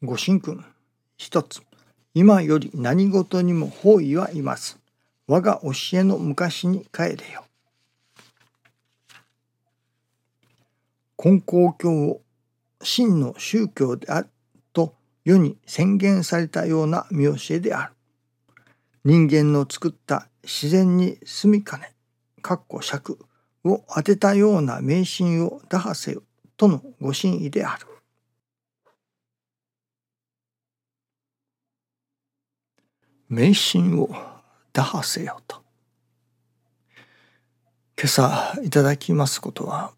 ご神君。一つ。今より何事にも方位はいます。我が教えの昔に帰れよ。根高教を真の宗教であると世に宣言されたような見教えである。人間の作った自然に住みかねかっこ尺を当てたような迷信を打破せよとのご神意である。迷信を打破せよと今朝いただきますことは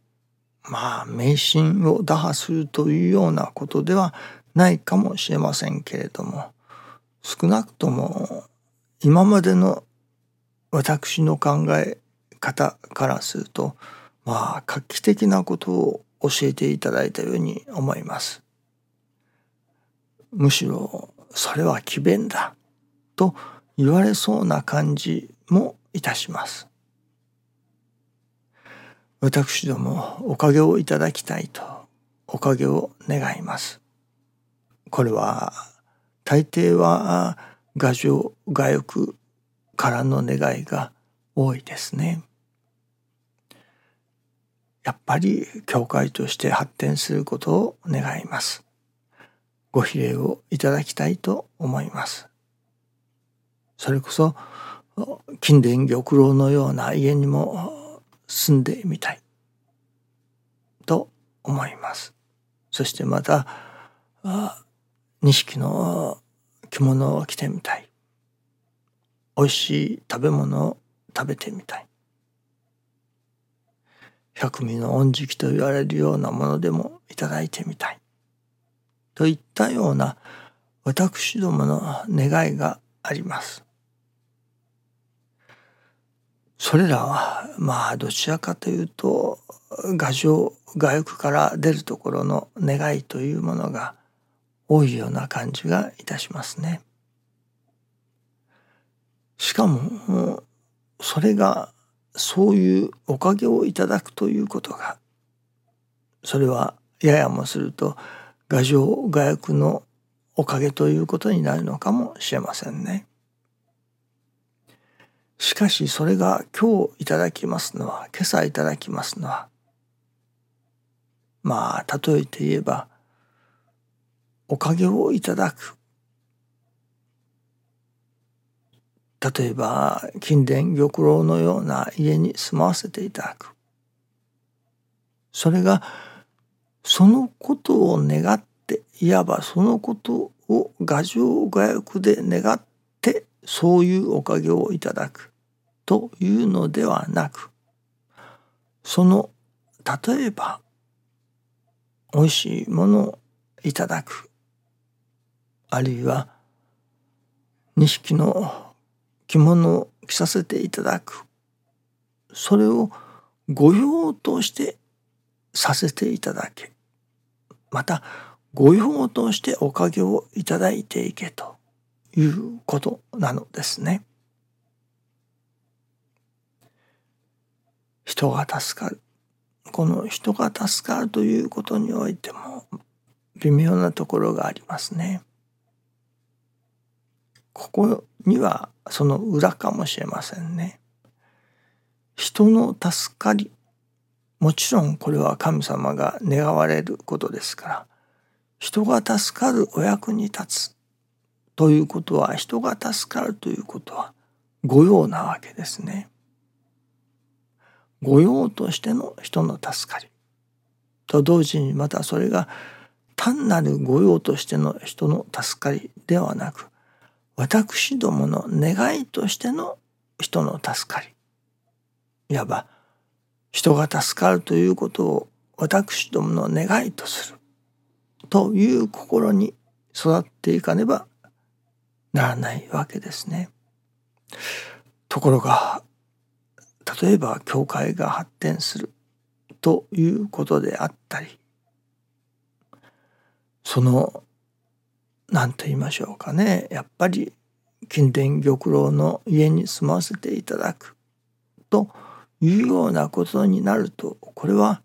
まあ迷信を打破するというようなことではないかもしれませんけれども少なくとも今までの私の考え方からするとまあ画期的なことを教えていただいたように思います。むしろそれは詭弁だと言われそうな感じもいたします。私どもおかげをいただきたいとおかげを願います。これは大抵は牙城牙欲からの願いが多いですね。やっぱり教会として発展することを願います。ご比例をいただきたいと思います。それこそ近殿玉露のような家にも住んでみたいと思います。そしてまた錦の着物を着てみたい。美味しい食べ物を食べてみたい。百味の恩食と言われるようなものでもいただいてみたい。といったような私どもの願いがあります。それらはまあどちらかというと牙城牙欲から出るところの願いというものが多いような感じがいたしますね。しかもそれがそういうおかげをいただくということがそれはややもすると牙城牙欲のおかげということになるのかもしれませんね。しかしそれが今日いただきますのは今朝いただきますのはまあ例えて言えばおかげをいただく。例えば近殿玉露のような家に住まわせていただく。それがそのことを願っていわばそのことを牙城牙欲で願ってそういうおかげをいただく。というのではなくその例えば美味しいものをいただくあるいは錦の着物を着させていただくそれを御用としてさせていただけまた御用としておかげをいただいていけということなのですね。人が助かるこの人が助かるということにおいても微妙なところがありますね。ここにはその裏かもしれませんね。人の助かりもちろんこれは神様が願われることですから人が助かるお役に立つということは人が助かるということは御用なわけですね。御用としての人の助かり。と同時にまたそれが単なる御用としての人の助かりではなく私どもの願いとしての人の助かり。いわば人が助かるということを私どもの願いとする。という心に育っていかねばならないわけですね。ところが例えば教会が発展するということであったりその何と言いましょうかね。やっぱり近殿玉露の家に住ませていただくというようなことになるとこれは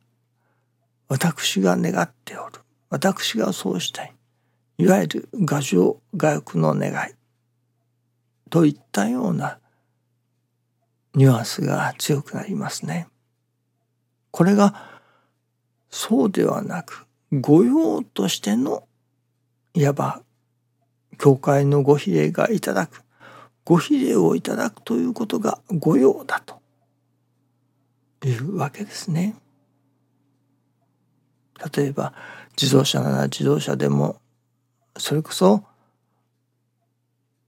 私が願っておる。私がそうしたい。いわゆる画上画欲の願いといったようなニュアンスが強くなりますね。これがそうではなく御用としてのいわば教会のご比例がいただくご比例をいただくということが御用だというわけですね。例えば自動車なら自動車でもそれこそ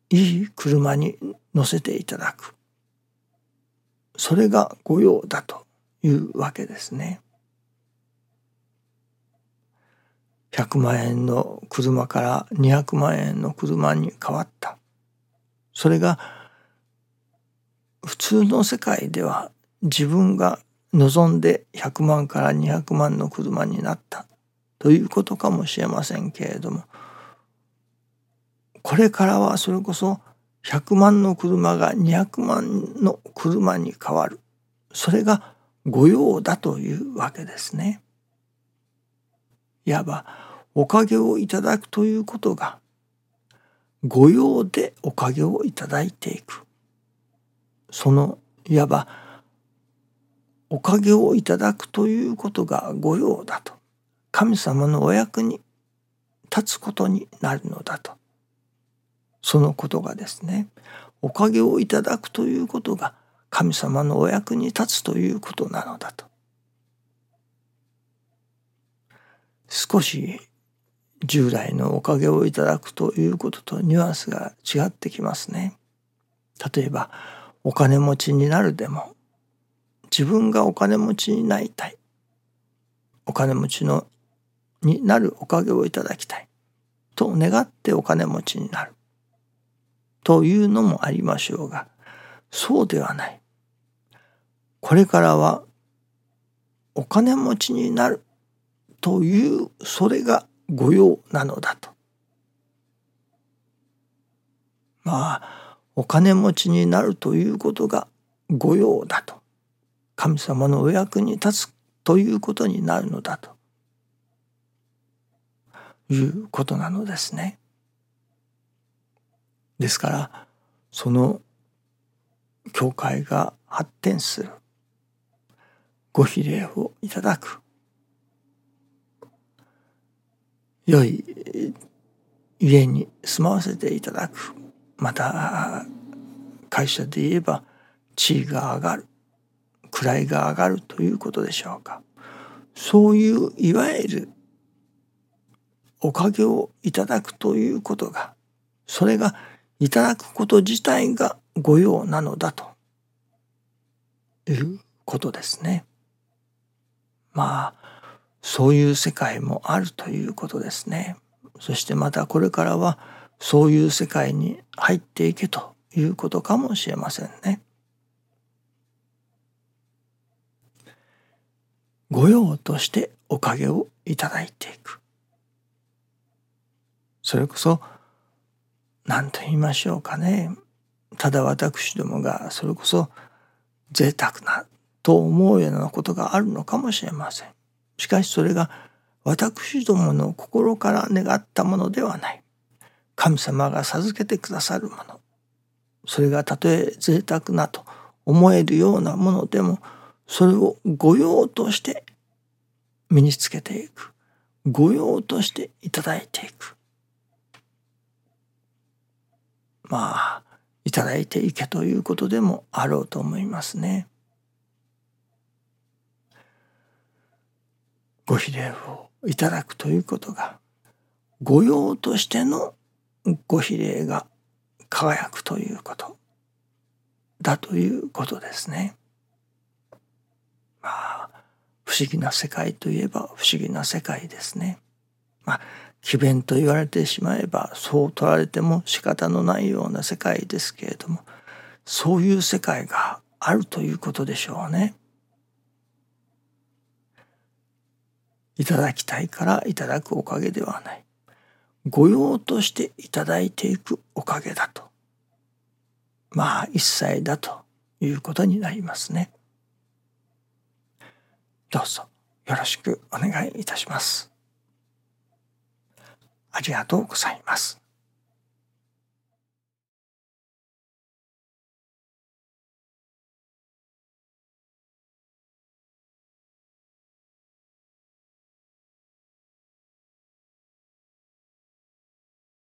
いい車に乗せていただくそれが御用だというわけですね。100万円の車から200万円の車に変わった。それが普通の世界では自分が望んで100万から200万の車になったということかもしれませんけれどもこれからはそれこそ100万の車が200万の車に変わる。それが御用だというわけですね。いわばおかげをいただくということが御用でおかげをいただいていく。そのいわばおかげをいただくということが御用だと。神様のお役に立つことになるのだと。そのことがですねおかげをいただくということが神様のお役に立つということなのだと。少し従来のおかげをいただくということとニュアンスが違ってきますね。例えばお金持ちになるでも自分がお金持ちになりたい。お金持ちのになるおかげをいただきたい。と願ってお金持ちになる。というのもありましょうがそうではない。これからはお金持ちになるというそれが御用なのだと。まあお金持ちになるということが御用だと神様のお役に立つということになるのだということなのですね。ですからその教会が発展する。ご比例をいただく。良い家に住まわせていただく。また会社で言えば地位が上がる。位が上がるということでしょうか。そういういわゆるおかげをいただくということがそれがいただくこと自体が御用なのだということですね。まあそういう世界もあるということですね。そしてまたこれからはそういう世界に入っていけということかもしれませんね。御用としておかげをいただいていく。それこそ何と言いましょうかね。ただ私どもがそれこそ贅沢なと思うようなことがあるのかもしれません。しかしそれが私どもの心から願ったものではない。神様が授けてくださるもの。それがたとえ贅沢なと思えるようなものでもそれを御用として身につけていく。御用としていただいていく。まあいただいていけということでもあろうと思いますね。ご比例をいただくということが御用としてのご比例が輝くということだということですね。まあ不思議な世界といえば不思議な世界ですね。まあ詭弁と言われてしまえばそう取られても仕方のないような世界ですけれどもそういう世界があるということでしょうね。いただきたいからいただくおかげではない。御用としていただいていくおかげだと。まあ一切だということになりますね。どうぞよろしくお願いいたします。ありがとうございます。